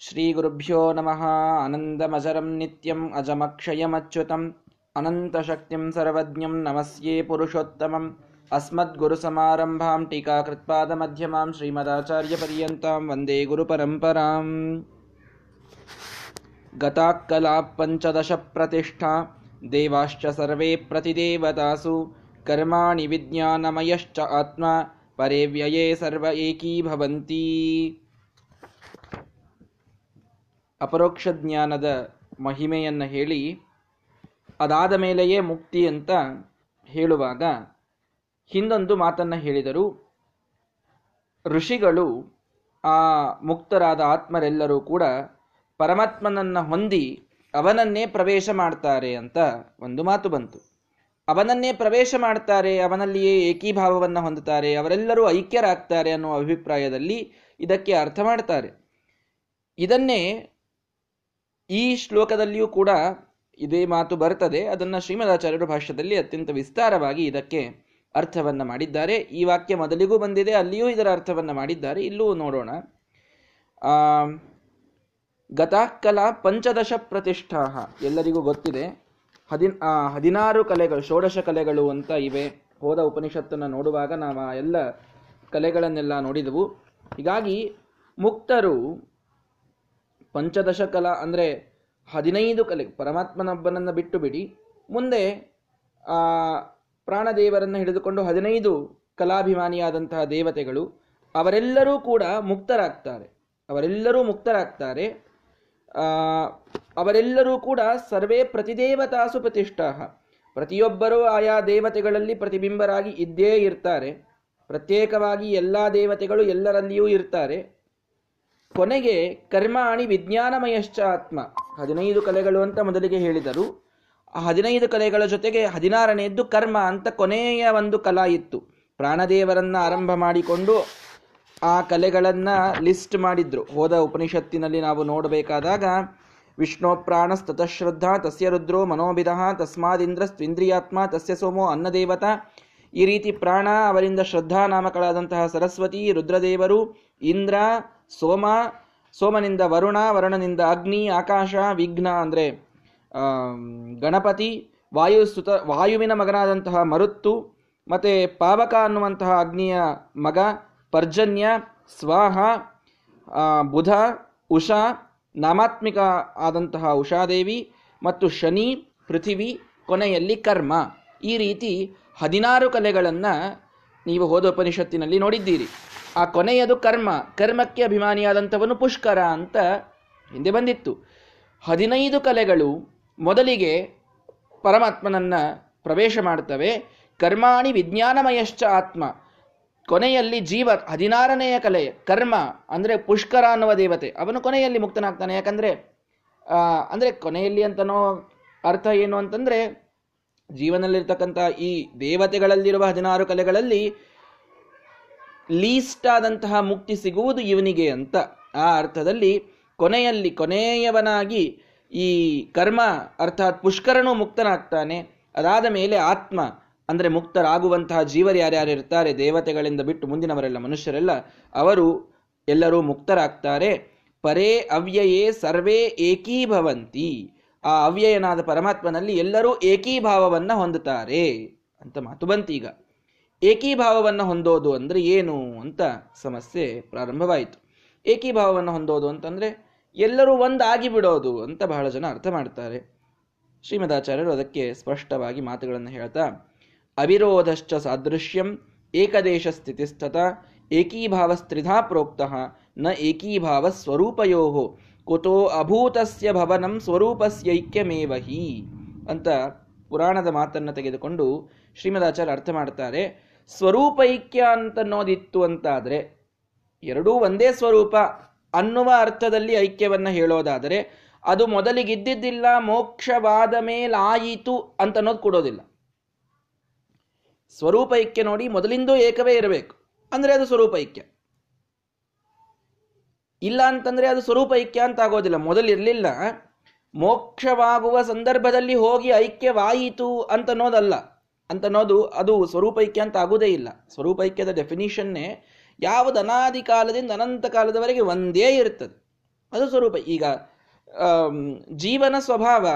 श्रीगुरुभ्यो नमः आनन्दमजरं नित्यम् अजमक्षयमच्युतम् अनन्तशक्तिं सर्वज्ञं नमस्ये पुरुषोत्तमम् अस्मद्गुरुसमारम्भां टीकाकृत्पादमध्यमां श्रीमदाचार्यपर्यन्तां वन्दे गुरुपरम्पराम् गताः पञ्चदशप्रतिष्ठा देवाश्च सर्वे प्रतिदेवतासु कर्माणि विज्ञानमयश्च आत्मा परेव्यये सर्व एकी भवन्ति ಅಪರೋಕ್ಷ ಜ್ಞಾನದ ಮಹಿಮೆಯನ್ನು ಹೇಳಿ ಅದಾದ ಮೇಲೆಯೇ ಮುಕ್ತಿ ಅಂತ ಹೇಳುವಾಗ ಹಿಂದೊಂದು ಮಾತನ್ನ ಹೇಳಿದರು. ಋಷಿಗಳು ಆ ಮುಕ್ತರಾದ ಆತ್ಮರೆಲ್ಲರೂ ಕೂಡ ಪರಮಾತ್ಮನನ್ನ ಹೊಂದಿ ಅವನನ್ನೇ ಪ್ರವೇಶ ಮಾಡ್ತಾರೆ ಅಂತ ಒಂದು ಮಾತು ಬಂತು. ಅವನನ್ನೇ ಪ್ರವೇಶ ಮಾಡ್ತಾರೆ, ಅವನಲ್ಲಿಯೇ ಏಕೀಭಾವವನ್ನು ಹೊಂದುತ್ತಾರೆ, ಅವರೆಲ್ಲರೂ ಐಕ್ಯರಾಗ್ತಾರೆ ಅನ್ನೋ ಅಭಿಪ್ರಾಯದಲ್ಲಿ ಇದಕ್ಕೆ ಅರ್ಥ ಮಾಡ್ತಾರೆ. ಇದನ್ನೇ ಈ ಶ್ಲೋಕದಲ್ಲಿಯೂ ಕೂಡ ಇದೇ ಮಾತು ಬರ್ತದೆ ಅದನ್ನ ಶ್ರೀಮದಾಚಾರ್ಯರು ಭಾಷ್ಯದಲ್ಲಿ ಅತ್ಯಂತ ವಿಸ್ತಾರವಾಗಿ ಇದಕ್ಕೆ ಅರ್ಥವನ್ನ ಮಾಡಿದ್ದಾರೆ. ಈ ವಾಕ್ಯ ಮೊದಲಿಗೂ ಬಂದಿದೆ, ಅಲ್ಲಿಯೂ ಇದರ ಅರ್ಥವನ್ನ ಮಾಡಿದ್ದಾರೆ. ಇಲ್ಲೂ ನೋಡೋಣ. ಆ ಗತಾಕಲಾ ಪಂಚದಶ ಪ್ರತಿಷ್ಠಾ ಎಲ್ಲರಿಗೂ ಗೊತ್ತಿದೆ. ಹದಿನ ಹದಿನಾರು ಕಲೆಗಳು, ಷೋಡಶ ಕಲೆಗಳು ಅಂತ ಇವೆ. ಹೋದ ಉಪನಿಷತ್ತನ್ನು ನೋಡುವಾಗ ನಾವು ಆ ಎಲ್ಲ ಕಲೆಗಳನ್ನೆಲ್ಲ ನೋಡಿದವು. ಹೀಗಾಗಿ ಮುಕ್ತರು ಪಂಚದಶ ಕಲಾ ಅಂದರೆ ಹದಿನೈದು ಕಲೆ, ಪರಮಾತ್ಮನೊಬ್ಬನನ್ನು ಬಿಟ್ಟು ಬಿಡಿ. ಮುಂದೆ ಪ್ರಾಣದೇವರನ್ನು ಹಿಡಿದುಕೊಂಡು ಹದಿನೈದು ಕಲಾಭಿಮಾನಿಯಾದಂತಹ ದೇವತೆಗಳು, ಅವರೆಲ್ಲರೂ ಕೂಡ ಮುಕ್ತರಾಗ್ತಾರೆ. ಅವರೆಲ್ಲರೂ ಮುಕ್ತರಾಗ್ತಾರೆ. ಅವರೆಲ್ಲರೂ ಕೂಡ ಸರ್ವೇ ಪ್ರತಿದೇವತಾಸು ಪ್ರತಿಷ್ಠಾ ಪ್ರತಿಯೊಬ್ಬರೂ ಆಯಾ ದೇವತೆಗಳಲ್ಲಿ ಪ್ರತಿಬಿಂಬರಾಗಿ ಇದ್ದೇ ಇರ್ತಾರೆ. ಪ್ರತ್ಯೇಕವಾಗಿ ಎಲ್ಲ ದೇವತೆಗಳು ಎಲ್ಲರಲ್ಲಿಯೂ ಇರ್ತಾರೆ. ಕೊನೆಗೆ ಕರ್ಮಾಣಿ ವಿಜ್ಞಾನಮಯಶ್ಚ ಆತ್ಮ. ಹದಿನೈದು ಕಲೆಗಳು ಅಂತ ಮೊದಲಿಗೆ ಹೇಳಿದರು. ಆ ಹದಿನೈದು ಕಲೆಗಳ ಜೊತೆಗೆ ಹದಿನಾರನೆಯದ್ದು ಕರ್ಮ ಅಂತ ಕೊನೆಯ ಒಂದು ಕಲಾ ಇತ್ತು. ಪ್ರಾಣದೇವರನ್ನ ಆರಂಭ ಮಾಡಿಕೊಂಡು ಆ ಕಲೆಗಳನ್ನ ಲಿಸ್ಟ್ ಮಾಡಿದ್ರು. ಹೋದ ಉಪನಿಷತ್ತಿನಲ್ಲಿ ನಾವು ನೋಡಬೇಕಾದಾಗ, ವಿಷ್ಣು ಪ್ರಾಣಸ್ತತಶ್ರದ್ಧಾ ತಸ್ಯ ರುದ್ರೋ ಮನೋಭಿಧ ತಸ್ಮಾದಿಂದ್ರ ಸ್ತ್ರೀಂದ್ರಿಯಾತ್ಮ ತಸ್ಯ ಸೋಮೋ ಅನ್ನದೇವತ. ಈ ರೀತಿ ಪ್ರಾಣ, ಅವರಿಂದ ಶ್ರದ್ಧಾ ನಾಮಕಳಾದಂತಹ ಸರಸ್ವತಿ, ರುದ್ರದೇವರು, ಇಂದ್ರ ಸೋಮ, ಸೋಮನಿಂದ ವರುಣ, ವರುಣನಿಂದ ಅಗ್ನಿ, ಆಕಾಶ, ವಿಘ್ನ ಅಂದರೆ ಗಣಪತಿ, ವಾಯು ಸುತ, ವಾಯುವಿನ ಮಗನಾದಂತಹ ಮರುತ್ತು, ಮತ್ತು ಪಾವಕ ಅನ್ನುವಂತಹ ಅಗ್ನಿಯ ಮಗ, ಪರ್ಜನ್ಯ, ಸ್ವಾಹ ಬುಧ, ಉಷಾ, ನಾಮಾತ್ಮಿಕ ಆದಂತಹ ಉಷಾದೇವಿ ಮತ್ತು ಶನಿ, ಪೃಥಿವಿ, ಕೊನೆಯಲ್ಲಿ ಕರ್ಮ. ಈ ರೀತಿ ಹದಿನಾರು ಕಲೆಗಳನ್ನು ನೀವು ಹೋದ ಉಪನಿಷತ್ತಿನಲ್ಲಿ ನೋಡಿದ್ದೀರಿ. ಆ ಕೊನೆಯದು ಕರ್ಮ. ಕರ್ಮಕ್ಕೆ ಅಭಿಮಾನಿಯಾದಂಥವನು ಪುಷ್ಕರ ಅಂತ ಹಿಂದೆ ಬಂದಿತ್ತು. ಹದಿನೈದು ಕಲೆಗಳು ಮೊದಲಿಗೆ ಪರಮಾತ್ಮನನ್ನ ಪ್ರವೇಶ ಮಾಡ್ತವೆ. ಕರ್ಮಾಣಿ ವಿಜ್ಞಾನಮಯಶ್ಚ ಆತ್ಮ. ಕೊನೆಯಲ್ಲಿ ಜೀವ, ಹದಿನಾರನೆಯ ಕಲೆ, ಕರ್ಮ, ಅಂದರೆ ಪುಷ್ಕರ ಅನ್ನುವ ದೇವತೆ. ಅವನು ಕೊನೆಯಲ್ಲಿ ಮುಕ್ತನಾಗ್ತಾನೆ. ಯಾಕಂದರೆ ಅಂದರೆ ಕೊನೆಯಲ್ಲಿ ಅಂತನೋ ಅರ್ಥ ಏನು ಅಂತಂದರೆ ಜೀವನದಲ್ಲಿರ್ತಕ್ಕಂಥ ಈ ದೇವತೆಗಳಲ್ಲಿರುವ ಹದಿನಾರು ಕಲೆಗಳಲ್ಲಿ ಲೀಸ್ಟ್ ಆದಂತಹ ಮುಕ್ತಿ ಸಿಗುವುದು ಇವನಿಗೆ ಅಂತ. ಆ ಅರ್ಥದಲ್ಲಿ ಕೊನೆಯಲ್ಲಿ ಕೊನೆಯವನಾಗಿ ಈ ಕರ್ಮ ಅರ್ಥಾತ್ ಪುಷ್ಕರನು ಮುಕ್ತನಾಗ್ತಾನೆ. ಅದಾದ ಮೇಲೆ ಆತ್ಮ, ಅಂದರೆ ಮುಕ್ತರಾಗುವಂತಹ ಜೀವರು ಯಾರ್ಯಾರು ಇರ್ತಾರೆ, ದೇವತೆಗಳಿಂದ ಬಿಟ್ಟು ಮುಂದಿನವರೆಲ್ಲ ಮನುಷ್ಯರೆಲ್ಲ, ಅವರು ಎಲ್ಲರೂ ಮುಕ್ತರಾಗ್ತಾರೆ. ಪರೇ ಅವ್ಯಯೇ ಸರ್ವೇ ಏಕೀಭವಂತಿ. ಆ ಅವ್ಯಯನಾದ ಪರಮಾತ್ಮನಲ್ಲಿ ಎಲ್ಲರೂ ಏಕೀಭಾವವನ್ನು ಹೊಂದುತ್ತಾರೆ. ಅಂತ ಮಾತು ಬಂತೀಗ ಏಕೀಭಾವವನ್ನು ಹೊಂದೋದು ಅಂದರೆ ಏನು ಅಂತ ಸಮಸ್ಯೆ ಪ್ರಾರಂಭವಾಯಿತು. ಏಕೀಭಾವವನ್ನು ಹೊಂದೋದು ಅಂತಂದರೆ ಎಲ್ಲರೂ ಒಂದಾಗಿ ಬಿಡೋದು ಅಂತ ಬಹಳ ಜನ ಅರ್ಥ ಮಾಡ್ತಾರೆ. ಶ್ರೀಮದಾಚಾರ್ಯರು ಅದಕ್ಕೆ ಸ್ಪಷ್ಟವಾಗಿ ಮಾತುಗಳನ್ನು ಹೇಳ್ತಾ, ಅವಿರೋಧಶ್ಚ ಸಾದೃಶ್ಯಂ ಏಕದೇಶ ಸ್ಥಿತಿಸ್ಥತ ಏಕೀಭಾವಸ್ತ್ರಿಧಾ ಪ್ರೋಕ್ತಃ ನ ಏಕೀಭಾವ ಸ್ವರೂಪಯೋ ಕುತೋ ಅಭೂತಸ್ಯ ಭವನಂ ಸ್ವರೂಪಸ್ಯೈಕ್ಯಮೇವ ಹಿ ಅಂತ ಪುರಾಣದ ಮಾತನ್ನು ತೆಗೆದುಕೊಂಡು ಶ್ರೀಮದಾಚಾರ್ಯ ಅರ್ಥ ಮಾಡ್ತಾರೆ. ಸ್ವರೂಪೈಕ್ಯ ಅಂತನ್ನೋದಿತ್ತು ಅಂತಾದರೆ ಎರಡೂ ಒಂದೇ ಸ್ವರೂಪ ಅನ್ನುವ ಅರ್ಥದಲ್ಲಿ ಐಕ್ಯವನ್ನು ಹೇಳೋದಾದರೆ ಅದು ಮೊದಲಿಗಿದ್ದಿದ್ದಿಲ್ಲ, ಮೋಕ್ಷವಾದ ಮೇಲಾಯಿತು ಅಂತ ಅನ್ನೋದು ಕೊಡೋದಿಲ್ಲ. ಸ್ವರೂಪೈಕ್ಯ ನೋಡಿ ಮೊದಲಿಂದೂ ಏಕವೇ ಇರಬೇಕು. ಅಂದರೆ ಅದು ಸ್ವರೂಪೈಕ್ಯ. ಇಲ್ಲ ಅಂತಂದ್ರೆ ಅದು ಸ್ವರೂಪ ಐಕ್ಯ ಅಂತ ಆಗೋದಿಲ್ಲ. ಮೊದಲಿರ್ಲಿಲ್ಲ. ಮೋಕ್ಷವಾಗುವ ಸಂದರ್ಭದಲ್ಲಿ ಹೋಗಿ ಐಕ್ಯವಾಯಿತು ಅಂತ ಅನ್ನೋದಲ್ಲ ಅಂತ ಅನ್ನೋದು ಅದು ಸ್ವರೂಪೈಕ್ಯ ಅಂತ ಆಗೋದೇ ಇಲ್ಲ. ಸ್ವರೂಪೈಕ್ಯದ ಡೆಫಿನಿಷನ್ನೇ ಯಾವುದು ಅನಾದಿ ಕಾಲದಿಂದ ಅನಂತ ಕಾಲದವರೆಗೆ ಒಂದೇ ಇರ್ತದೆ. ಅದು ಸ್ವರೂಪ. ಈಗ ಜೀವನ ಸ್ವಭಾವ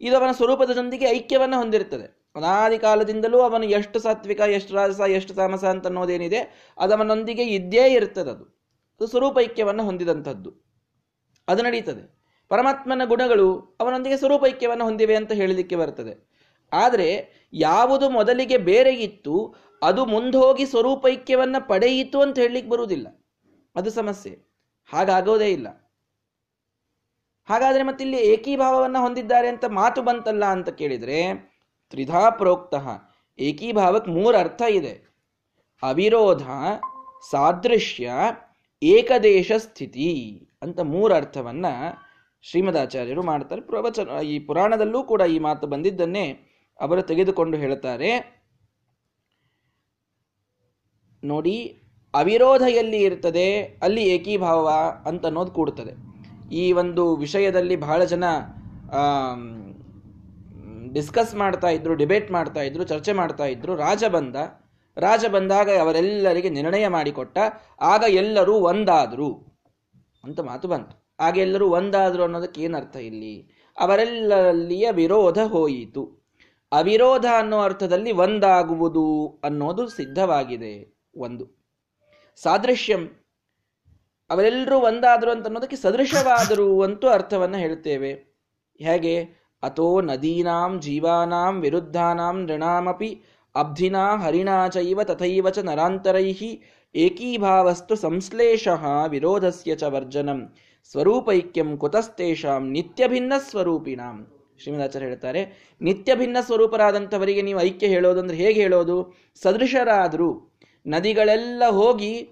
ಇದು ಅವನ ಜೊತೆಗೆ ಐಕ್ಯವನ್ನು ಹೊಂದಿರುತ್ತದೆ ಅನಾದಿ ಕಾಲದಿಂದಲೂ ಅವನು ಎಷ್ಟು ಸಾತ್ವಿಕ, ಎಷ್ಟು ರಾಜಸ, ಎಷ್ಟು ತಾಮಸ ಅಂತ ಅನ್ನೋದೇನಿದೆ ಅವನೊಂದಿಗೆ ಇದ್ದೇ ಇರ್ತದದು ಅದು. ಸ್ವರೂಪ ಐಕ್ಯವನ್ನು ಹೊಂದಿದಂಥದ್ದು. ಅದು ನಡೀತದೆ. ಪರಮಾತ್ಮನ ಗುಣಗಳು ಅವನೊಂದಿಗೆ ಸ್ವರೂಪ ಐಕ್ಯವನ್ನು ಹೊಂದಿವೆ ಅಂತ ಹೇಳಲಿಕ್ಕೆ ಬರ್ತದೆ. ಆದರೆ ಯಾವುದು ಮೊದಲಿಗೆ ಬೇರೆ ಇತ್ತು, ಅದು ಮುಂದೋಗಿ ಸ್ವರೂಪೈಕ್ಯವನ್ನು ಪಡೆಯಿತು ಅಂತ ಹೇಳಲಿಕ್ಕೆ ಬರುವುದಿಲ್ಲ. ಅದು ಸಮಸ್ಯೆ. ಹಾಗಾಗೋದೇ ಇಲ್ಲ. ಹಾಗಾದರೆ ಮತ್ತಿಲ್ಲಿ ಏಕೀಭಾವವನ್ನು ಹೊಂದಿದ್ದಾರೆ ಅಂತ ಮಾತು ಬಂತಲ್ಲ ಅಂತ ಕೇಳಿದರೆ, ತ್ರಿಧಾ ಪ್ರೋಕ್ತಃ. ಏಕೀಭಾವಕ್ಕೆ ಮೂರು ಅರ್ಥ ಇದೆ. ಅವಿರೋಧ, ಸಾದೃಶ್ಯ, ಏಕದೇಶ ಸ್ಥಿತಿ ಅಂತ ಮೂರು ಅರ್ಥವನ್ನು ಶ್ರೀಮದಾಚಾರ್ಯರು ಮಾಡ್ತಾರೆ. ಪ್ರವಚನ, ಈ ಪುರಾಣದಲ್ಲೂ ಕೂಡ ಈ ಮಾತು ಬಂದಿದ್ದನ್ನೇ ಅವರು ತೆಗೆದುಕೊಂಡು ಹೇಳುತ್ತಾರೆ, ನೋಡಿ, ಅವಿರೋಧ ಎಲ್ಲಿ ಇರ್ತದೆ ಅಲ್ಲಿ ಏಕೀಭಾವ ಅಂತ ಅನ್ನೋದು ಕೂಡುತ್ತದೆ. ಈ ಒಂದು ವಿಷಯದಲ್ಲಿ ಬಹಳ ಜನ ಡಿಸ್ಕಸ್ ಮಾಡ್ತಾ ಇದ್ರು ಡಿಬೇಟ್ ಮಾಡ್ತಾ ಇದ್ರು, ಚರ್ಚೆ ಮಾಡ್ತಾ ಇದ್ರು, ರಾಜ ಬಂದ, ರಾಜ ಬಂದಾಗ ಅವರೆಲ್ಲರಿಗೆ ನಿರ್ಣಯ ಮಾಡಿಕೊಟ್ಟ, ಆಗ ಎಲ್ಲರೂ ಒಂದಾದ್ರು ಅಂತ ಮಾತು ಬಂತು. ಆಗ ಎಲ್ಲರೂ ಒಂದಾದ್ರು ಅನ್ನೋದಕ್ಕೆ ಏನರ್ಥ ಇಲ್ಲಿ? ಅವರೆಲ್ಲರಲ್ಲಿಯ ವಿರೋಧ ಹೋಯಿತು. ಅವಿರೋಧ ಅನ್ನೋ ಅರ್ಥದಲ್ಲಿ ಒಂದಾಗುವುದು ಅನ್ನೋದು ಸಿದ್ಧವಾಗಿದೆ ಒಂದು. ಸಾದೃಶ್ಯಂ. ಅವರೆಲ್ಲರೂ ಒಂದಾದರು ಅಂತ ಅನ್ನೋದಕ್ಕೆ ಸದೃಶವಾದರು ಅಂತೂ ಅರ್ಥವನ್ನು ಹೇಳ್ತೇವೆ ಹೇಗೆ? ಅಥೋ ನದೀನಾಂ ಜೀವಾನಾಂ ವಿರುದ್ಧಾನಾಂ ನೃಣಾಮಪಿ ಅಬ್ಧಿನಾ ಹರಿಣಾ ಚೈವ ತಥೈವ ಚ ನರಾಂತರೈಹಿ ಏಕೀಭಾವಸ್ತು ಸಂಶ್ಲೇಷ ವಿರೋಧಸ್ಯ ಚ ವರ್ಜನಂ ಸ್ವರೂಪೈಕ್ಯಂ ಕುತಸ್ತೇಷಾಂ ನಿತ್ಯಭಿನ್ನ ಸ್ವರೂಪಿಣಾಂ ಶ್ರೀಮದಾಚಾರ್ಯ ಹೇಳ್ತಾರೆ ನಿತ್ಯ ಭಿನ್ನ ಸ್ವರೂಪರಾದಂಥವರಿಗೆ ನೀವು ಐಕ್ಯ ಹೇಳೋದು ಅಂದ್ರೆ ಹೇಗೆ ಹೇಳೋದು? ಸದೃಶರಾದರೂ. ನದಿಗಳೆಲ್ಲ ಹೋಗಿ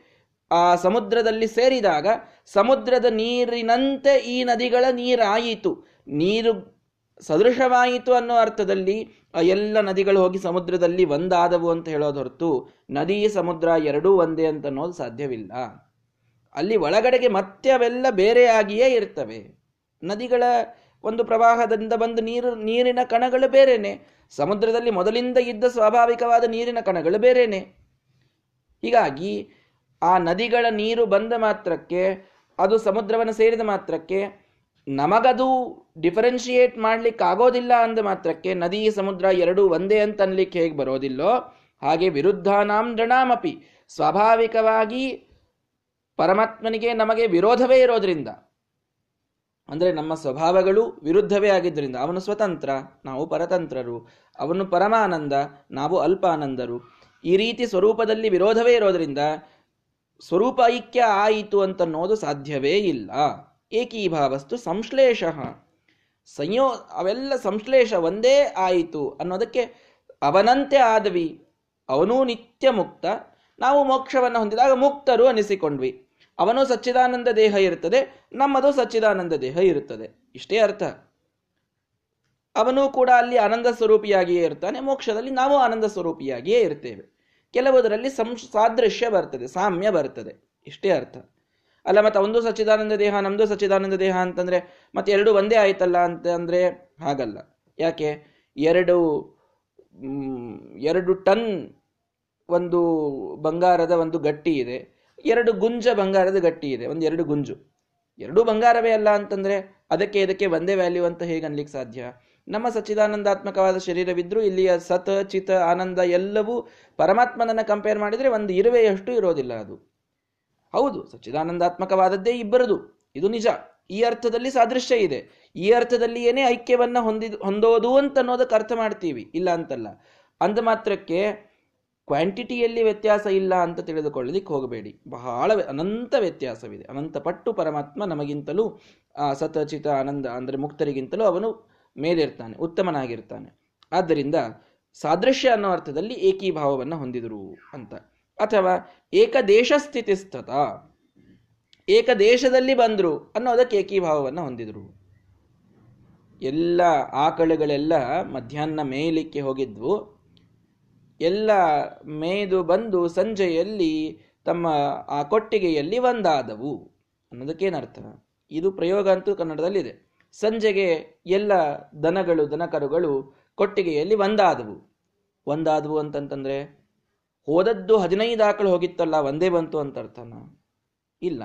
ಆ ಸಮುದ್ರದಲ್ಲಿ ಸೇರಿದಾಗ ಸಮುದ್ರದ ನೀರಿನಂತೆ ಈ ನದಿಗಳ ನೀರಾಯಿತು. ನೀರು ಸದೃಶವಾಯಿತು ಅನ್ನೋ ಅರ್ಥದಲ್ಲಿ ಆ ಎಲ್ಲ ನದಿಗಳು ಹೋಗಿ ಸಮುದ್ರದಲ್ಲಿ ಒಂದಾದವು ಅಂತ ಹೇಳೋದು ಹೊರತು ನದಿ, ಸಮುದ್ರ ಎರಡೂ ಒಂದೇ ಅಂತ ಅನ್ನೋದು ಸಾಧ್ಯವಿಲ್ಲ. ಅಲ್ಲಿ ಒಳಗಡೆಗೆ ಮತ್ತೆ ಅವೆಲ್ಲ ಬೇರೆಯಾಗಿಯೇ ಇರ್ತವೆ. ನದಿಗಳ ಒಂದು ಪ್ರವಾಹದಿಂದ ಬಂದು ನೀರು, ನೀರಿನ ಕಣಗಳು ಬೇರೆನೆ. ಸಮುದ್ರದಲ್ಲಿ ಮೊದಲಿಂದ ಇದ್ದ ಸ್ವಾಭಾವಿಕವಾದ ನೀರಿನ ಕಣಗಳು ಬೇರೆನೆ. ಹೀಗಾಗಿ ಆ ನದಿಗಳ ನೀರು ಬಂದ ಮಾತ್ರಕ್ಕೆ, ಅದು ಸಮುದ್ರವನ್ನು ಸೇರಿದ ಮಾತ್ರಕ್ಕೆ, ನಮಗದು ಡಿಫರೆನ್ಷಿಯೇಟ್ ಮಾಡ್ಲಿಕ್ಕೆ ಆಗೋದಿಲ್ಲ ಅಂದ ಮಾತ್ರಕ್ಕೆ ನದಿ, ಸಮುದ್ರ ಎರಡೂ ಒಂದೇ ಅಂತ ಅನ್ಲಿಕ್ಕೆ ಹೇಗೆ ಬರೋದಿಲ್ಲೋ, ಹಾಗೆ ವಿರುದ್ಧಾನಾಂ ದೃಣಾಮಪಿ ಸ್ವಾಭಾವಿಕವಾಗಿ ಪರಮಾತ್ಮನಿಗೆ ನಮಗೆ ವಿರೋಧವೇ ಇರೋದ್ರಿಂದ. ಅಂದರೆ ನಮ್ಮ ಸ್ವಭಾವಗಳು ವಿರುದ್ಧವೇ ಆಗಿದ್ದರಿಂದ ಅವನು ಸ್ವತಂತ್ರ, ನಾವು ಪರತಂತ್ರರು. ಅವನು ಪರಮಾನಂದ, ನಾವು ಅಲ್ಪಾನಂದರು. ಈ ರೀತಿ ಸ್ವರೂಪದಲ್ಲಿ ವಿರೋಧವೇ ಇರೋದರಿಂದ ಸ್ವರೂಪ ಐಕ್ಯ ಆಯಿತು ಅಂತನ್ನೋದು ಸಾಧ್ಯವೇ ಇಲ್ಲ. ಏಕೀಭಾವಸ್ತು ಸಂಶ್ಲೇಷ. ಸಂಯೋ, ಅವೆಲ್ಲ ಸಂಶ್ಲೇಷ ಒಂದೇ ಆಯಿತು ಅನ್ನೋದಕ್ಕೆ ಅವನಂತೆ ಆದವಿ. ಅವನೂ ನಿತ್ಯ ಮುಕ್ತ ನಾವು ಮೋಕ್ಷವನ್ನು ಹೊಂದಿದಾಗ ಮುಕ್ತರು ಅನಿಸಿಕೊಂಡ್ವಿ. ಅವನು ಸಚ್ಚಿದಾನಂದ ದೇಹ ಇರುತ್ತದೆ, ನಮ್ಮದು ಸಚ್ಚಿದಾನಂದ ದೇಹ ಇರುತ್ತದೆ. ಇಷ್ಟೇ ಅರ್ಥ. ಅವನು ಕೂಡ ಅಲ್ಲಿ ಆನಂದ ಸ್ವರೂಪಿಯಾಗಿಯೇ ಇರ್ತಾನೆ, ಮೋಕ್ಷದಲ್ಲಿ ನಾವು ಆನಂದ ಸ್ವರೂಪಿಯಾಗಿಯೇ ಇರ್ತೇವೆ. ಕೆಲವುದರಲ್ಲಿ ಸಂ ಸಾದೃಶ್ಯ ಬರ್ತದೆ, ಸಾಮ್ಯ ಬರ್ತದೆ. ಇಷ್ಟೇ ಅರ್ಥ. ಅಲ್ಲ, ಮತ್ತೆ ಒಂದು ಸಚ್ಚಿದಾನಂದ ದೇಹ, ನಮ್ದು ಸಚ್ಚಿದಾನಂದ ದೇಹ ಅಂತಂದ್ರೆ, ಮತ್ತೆ ಎರಡು ಒಂದೇ ಆಯ್ತಲ್ಲ ಅಂತ ಅಂದ್ರೆ ಹಾಗಲ್ಲ. ಯಾಕೆ? ಎರಡು ಎರಡು ಟನ್ ಒಂದು ಬಂಗಾರದ ಒಂದು ಗಟ್ಟಿ ಇದೆ. ಎರಡು ಗುಂಜ ಬಂಗಾರದ ಗಟ್ಟಿ ಇದೆ, ಒಂದು ಎರಡು ಗುಂಜು. ಎರಡೂ ಬಂಗಾರವೇ ಅಲ್ಲ ಅಂತಂದ್ರೆ ಅದಕ್ಕೆ ಇದಕ್ಕೆ ಒಂದೇ ವ್ಯಾಲ್ಯೂ ಅಂತ ಹೇಗೆ ಅನ್ಲಿಕ್ಕೆ ಸಾಧ್ಯ? ನಮ್ಮ ಸಚ್ಚಿದಾನಂದಾತ್ಮಕವಾದ ಶರೀರವಿದ್ದರೂ ಇಲ್ಲಿಯ ಸತ್, ಚಿತ, ಆನಂದ ಎಲ್ಲವೂ ಪರಮಾತ್ಮನನ್ನ ಕಂಪೇರ್ ಮಾಡಿದರೆ ಒಂದು ಇರುವೆಯಷ್ಟು ಇರೋದಿಲ್ಲ ಅದು. ಹೌದು, ಸಚ್ಚಿದಾನಂದಾತ್ಮಕವಾದದ್ದೇ ಇಬ್ಬರದು. ಇದು ನಿಜ. ಈ ಅರ್ಥದಲ್ಲಿ ಸಾದೃಶ್ಯ ಇದೆ. ಈ ಅರ್ಥದಲ್ಲಿ ಏನೇ ಐಕ್ಯವನ್ನು ಹೊಂದಿದ್, ಹೊಂದೋದು ಅಂತ ಅನ್ನೋದಕ್ಕೆ ಅರ್ಥ ಮಾಡ್ತೀವಿ. ಇಲ್ಲ ಅಂತಲ್ಲ. ಅಂದ ಮಾತ್ರಕ್ಕೆ ಕ್ವಾಂಟಿಟಿಯಲ್ಲಿ ವ್ಯತ್ಯಾಸ ಇಲ್ಲ ಅಂತ ತಿಳಿದುಕೊಳ್ಳಲಿಕ್ಕೆ ಹೋಗಬೇಡಿ. ಬಹಳ ಅನಂತ ವ್ಯತ್ಯಾಸವಿದೆ. ಅನಂತ ಪಟ್ಟು ಪರಮಾತ್ಮ ನಮಗಿಂತಲೂ ಸತಚಿತ ಆನಂದ ಅಂದರೆ ಮುಕ್ತರಿಗಿಂತಲೂ ಅವನು ಮೇಲಿರ್ತಾನೆ, ಉತ್ತಮನಾಗಿರ್ತಾನೆ. ಆದ್ದರಿಂದ ಸಾದೃಶ್ಯ ಅನ್ನೋ ಅರ್ಥದಲ್ಲಿ ಏಕೀಭಾವವನ್ನು ಹೊಂದಿದರು ಅಂತ. ಅಥವಾ ಏಕದೇಶ ಸ್ಥಿತಿಸ್ಥತ ಏಕದೇಶದಲ್ಲಿ ಬಂದರು ಅನ್ನೋದಕ್ಕೆ ಏಕೀಭಾವವನ್ನು ಹೊಂದಿದರು. ಎಲ್ಲ ಆಕಳುಗಳೆಲ್ಲ ಮಧ್ಯಾಹ್ನ ಮೇಯಲಿಕ್ಕೆ ಹೋಗಿದ್ವು. ಎಲ್ಲ ಮೇಯ್ದು ಬಂದು ಸಂಜೆಯಲ್ಲಿ ತಮ್ಮ ಆ ಕೊಟ್ಟಿಗೆಯಲ್ಲಿ ಒಂದಾದವು. ಅನ್ನೋದಕ್ಕೇನರ್ಥ ಇದು ಪ್ರಯೋಗ ಅಂತೂ ಕನ್ನಡದಲ್ಲಿದೆ. ಸಂಜೆಗೆ ಎಲ್ಲ ದನಗಳು, ದನಕರುಗಳು ಕೊಟ್ಟಿಗೆಯಲ್ಲಿ ಒಂದಾದವು. ಒಂದಾದವು ಅಂತಂತಂದ್ರೆ, ಹೋದದ್ದು ಹದಿನೈದು ಆಕಳು ಹೋಗಿತ್ತಲ್ಲ, ಒಂದೇ ಬಂತು ಅಂತ ಅರ್ಥನ? ಇಲ್ಲ.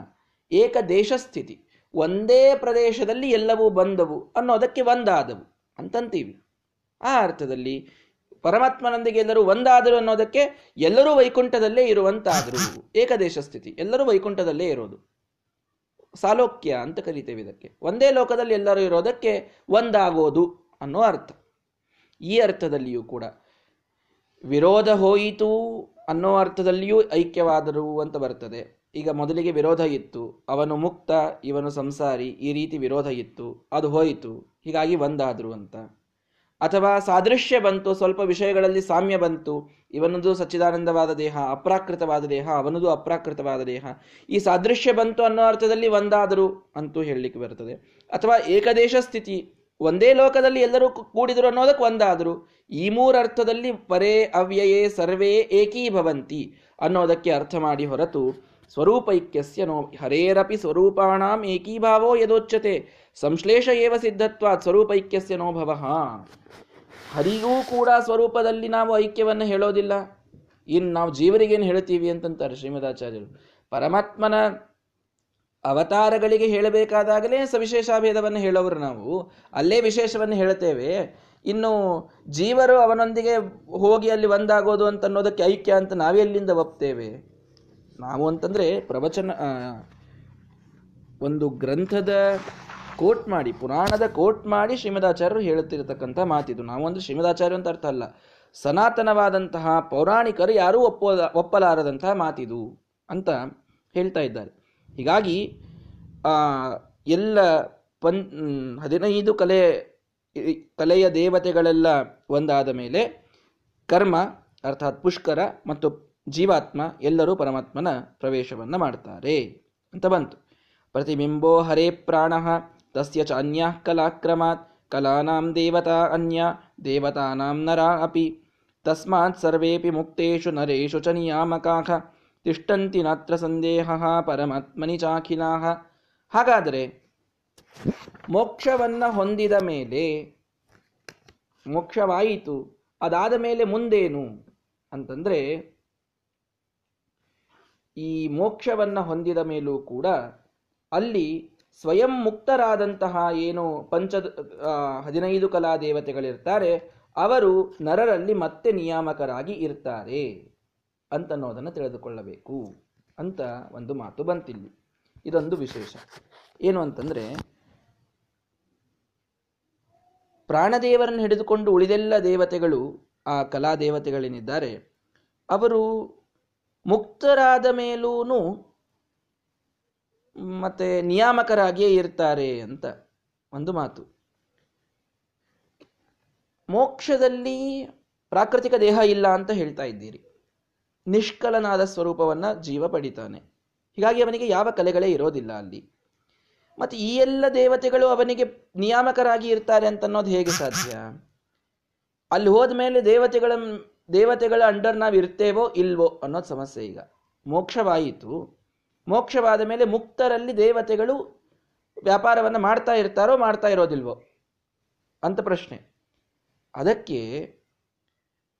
ಏಕ ದೇಶ ಸ್ಥಿತಿ ಒಂದೇ ಪ್ರದೇಶದಲ್ಲಿ ಎಲ್ಲವೂ ಬಂದವು ಅನ್ನೋದಕ್ಕೆ ಒಂದಾದವು. ಅಂತಂತೀವಿ. ಆ ಅರ್ಥದಲ್ಲಿ ಪರಮಾತ್ಮನೊಂದಿಗೆ ಎಲ್ಲರೂ ಒಂದಾದರು ಅನ್ನೋದಕ್ಕೆ ಎಲ್ಲರೂ ವೈಕುಂಠದಲ್ಲೇ ಇರುವಂತಾದರು. ಏಕದೇಶ ಸ್ಥಿತಿ. ಎಲ್ಲರೂ ವೈಕುಂಠದಲ್ಲೇ ಇರೋದು. ಸಾಲೋಕ್ಯ ಅಂತ ಕರಿತೇವೆ ಇದಕ್ಕೆ. ಒಂದೇ ಲೋಕದಲ್ಲಿ ಎಲ್ಲರೂ ಇರೋದಕ್ಕೆ ಒಂದಾಗೋದು ಅನ್ನೋ ಅರ್ಥ. ಈ ಅರ್ಥದಲ್ಲಿಯೂ ಕೂಡ ವಿರೋಧ ಹೋಯಿತು ಅನ್ನೋ ಅರ್ಥದಲ್ಲಿಯೂ ಐಕ್ಯವಾದರು ಅಂತ ಬರ್ತದೆ. ಈಗ ಮೊದಲಿಗೆ ವಿರೋಧ ಇತ್ತು. ಅವನು ಮುಕ್ತ, ಇವನು ಸಂಸಾರಿ, ಈ ರೀತಿ ವಿರೋಧ ಇತ್ತು. ಅದು ಹೋಯಿತು. ಹೀಗಾಗಿ ಒಂದಾದರು ಅಂತ. ಅಥವಾ ಸಾದೃಶ್ಯ ಬಂತು, ಸ್ವಲ್ಪ ವಿಷಯಗಳಲ್ಲಿ ಸಾಮ್ಯ ಬಂತು, ಇವನದು ಸಚ್ಚಿದಾನಂದವಾದ ದೇಹ, ಅಪ್ರಾಕೃತವಾದ ದೇಹ, ಅವನದು ಅಪ್ರಾಕೃತವಾದ ದೇಹ. ಈ ಸಾದೃಶ್ಯ ಬಂತು ಅನ್ನೋ ಅರ್ಥದಲ್ಲಿ ಒಂದಾದರು ಅಂತೂ ಹೇಳಲಿಕ್ಕೆ ಬರ್ತದೆ ಅಥವಾ ಏಕದೇಶ ಸ್ಥಿತಿ, ಒಂದೇ ಲೋಕದಲ್ಲಿ ಎಲ್ಲರೂ ಕೂಡಿದರು ಅನ್ನೋದಕ್ಕೆ ಒಂದಾದರು, ಈ ಮೂರರ್ಥದಲ್ಲಿ ಪರೇ ಅವ್ಯಯೇ ಸರ್ವೇ ಏಕೀಭವಂತಿ ಅನ್ನೋದಕ್ಕೆ ಅರ್ಥ ಮಾಡಿ ಹೊರತು ಸ್ವರೂಪೈಕ್ಯಸ್ಯ ನೋ ಹರೇರಪಿ ಸ್ವರೂಪಾಣಾಂ ಏಕೀಭಾವೋ ಯದೋಚ್ಯತೆ. ಸಂಶ್ಲೇಷ ಏವ ಸಿದ್ಧತ್ವಾತ್ ಸ್ವರೂಪೈಕ್ಯಸ್ಯ ನೋಭವ ಹರಿಗೂ ಕೂಡ ಸ್ವರೂಪದಲ್ಲಿ ನಾವು ಐಕ್ಯವನ್ನು ಹೇಳೋದಿಲ್ಲ. ಇನ್ನು ನಾವು ಜೀವರಿಗೇನು ಹೇಳ್ತೀವಿ ಅಂತಂತಾರೆ ಶ್ರೀಮದಾಚಾರ್ಯರು. ಪರಮಾತ್ಮನ ಅವತಾರಗಳಿಗೆ ಹೇಳಬೇಕಾದಾಗಲೇ ಸವಿಶೇಷಾಭೇದವನ್ನು ಹೇಳೋರು ನಾವು. ಅಲ್ಲೇ ವಿಶೇಷವನ್ನು ಹೇಳ್ತೇವೆ. ಇನ್ನು ಜೀವರು ಅವನೊಂದಿಗೆ ಹೋಗಿ ಅಲ್ಲಿ ಒಂದಾಗೋದು ಅಂತ ಅನ್ನೋದಕ್ಕೆ ಐಕ್ಯ ಅಂತ ನಾವೆಲ್ಲಿಂದ ಒಪ್ತೇವೆ? ನಾವು ಅಂತಂದರೆ ಪ್ರವಚನ ಒಂದು ಗ್ರಂಥದ ಕೋಟ್ ಮಾಡಿ, ಪುರಾಣದ ಕೋಟ್ ಮಾಡಿ ಶ್ರೀಮದಾಚಾರ್ಯರು ಹೇಳುತ್ತಿರತಕ್ಕಂಥ ಮಾತಿದು. ನಾವು ಅಂದರೆ ಶ್ರೀಮದಾಚಾರ್ಯ ಅಂತ ಅರ್ಥ ಅಲ್ಲ. ಸನಾತನವಾದಂತಹ ಪೌರಾಣಿಕರು ಯಾರೂ ಒಪ್ಪೋ, ಒಪ್ಪಲಾರದಂತಹ ಮಾತಿದು ಅಂತ ಹೇಳ್ತಾ ಇದ್ದಾರೆ. ಹೀಗಾಗಿ ಎಲ್ಲ ಪನ್ ಹದಿನೈದು ಕಲೆ ಕಲೆಯ ದೇವತೆಗಳೆಲ್ಲ ಒಂದಾದ ಮೇಲೆ ಕರ್ಮ, ಅರ್ಥಾತ್ ಪುಷ್ಕರ ಮತ್ತು ಜೀವಾತ್ಮ ಎಲ್ಲರೂ ಪರಮಾತ್ಮನ ಪ್ರವೇಶವನ್ನು ಮಾಡ್ತಾರೆ ಅಂತ ಬಂತು. ಪ್ರತಿಬಿಂಬೋ ಹರೇ ಪ್ರಾಣ, ತಸ್ಯ ಚ ಅನ್ಯ ಕಲಾಕ್ರಮಾತ್, ಕಲಾನಾಂ ದೇವತಾ ಅನ್ಯ, ದೇವತಾನಾಂ ನರ ಅಪಿ. ತಸ್ಮಾತ್ ಸರ್ವೇಪಿ ಮುಕ್ತೇಶು ನರೇಶು ಚ ನಿಯಾಮಕಾಹ ತಿಷ್ಟಂತಿ ನಾತ್ರ ಸಂದೇಹ, ಪರಮಾತ್ಮನಿ ಚಾಖಿಲಾಹ ಹಾಗಾದರೆ ಮೋಕ್ಷವನ್ನು ಹೊಂದಿದ ಮೇಲೆ ಮೋಕ್ಷವಾಯಿತು, ಅದಾದ ಮೇಲೆ ಮುಂದೇನು ಅಂತಂದ್ರೆ ಈ ಮೋಕ್ಷವನ್ನು ಹೊಂದಿದ ಮೇಲೂ ಕೂಡ ಅಲ್ಲಿ ಸ್ವಯಂ ಮುಕ್ತರಾದಂತಹ ಏನು ಪಂಚ ಹದಿನೈದು ಕಲಾ ದೇವತೆಗಳಿರ್ತಾರೆ, ಅವರು ನರರಲ್ಲಿ ಮತ್ತೆ ನಿಯಾಮಕರಾಗಿ ಇರ್ತಾರೆ ಅಂತನ್ನೋದನ್ನು ತಿಳಿದುಕೊಳ್ಳಬೇಕು ಅಂತ ಒಂದು ಮಾತು ಬಂತಿಲ್ಲಿ. ಇದೊಂದು ವಿಶೇಷ. ಏನು ಅಂತಂದರೆ, ಪ್ರಾಣದೇವರನ್ನು ಹಿಡಿದುಕೊಂಡು ಉಳಿದೆಲ್ಲ ದೇವತೆಗಳು ಆ ಕಲಾ ದೇವತೆಗಳೇನಿದ್ದಾರೆ, ಅವರು ಮುಕ್ತರಾದ ಮೇಲೂ ಮತ್ತೆ ನಿಯಾಮಕರಾಗಿಯೇ ಇರ್ತಾರೆ ಅಂತ ಒಂದು ಮಾತು. ಮೋಕ್ಷದಲ್ಲಿ ಪ್ರಾಕೃತಿಕ ದೇಹ ಇಲ್ಲ ಅಂತ ಹೇಳ್ತಾ ಇದ್ದೀರಿ. ನಿಷ್ಕಲನಾದ ಸ್ವರೂಪವನ್ನ ಜೀವ ಪಡಿತಾನೆ. ಹೀಗಾಗಿ ಅವನಿಗೆ ಯಾವ ಕಲೆಗಳೇ ಇರೋದಿಲ್ಲ ಅಲ್ಲಿ. ಮತ್ತೆ ಈ ಎಲ್ಲ ದೇವತೆಗಳು ಅವನಿಗೆ ನಿಯಾಮಕರಾಗಿ ಇರ್ತಾರೆ ಅಂತ ಅನ್ನೋದು ಹೇಗೆ ಸಾಧ್ಯ? ಅಲ್ಲಿ ಹೋದ ಮೇಲೆ ದೇವತೆಗಳ ದೇವತೆಗಳ ಅಂಡರ್ ನಾವು ಇರ್ತೇವೋ ಇಲ್ವೋ ಅನ್ನೋದು ಸಮಸ್ಯೆ ಈಗ. ಮೋಕ್ಷವಾಯಿತು. ಮೋಕ್ಷವಾದ ಮೇಲೆ ಮುಕ್ತರಲ್ಲಿ ದೇವತೆಗಳು ವ್ಯಾಪಾರವನ್ನು ಮಾಡ್ತಾ ಇರ್ತಾರೋ ಮಾಡ್ತಾ ಇರೋದಿಲ್ವೋ? ಅಂತ ಪ್ರಶ್ನೆ. ಅದಕ್ಕೆ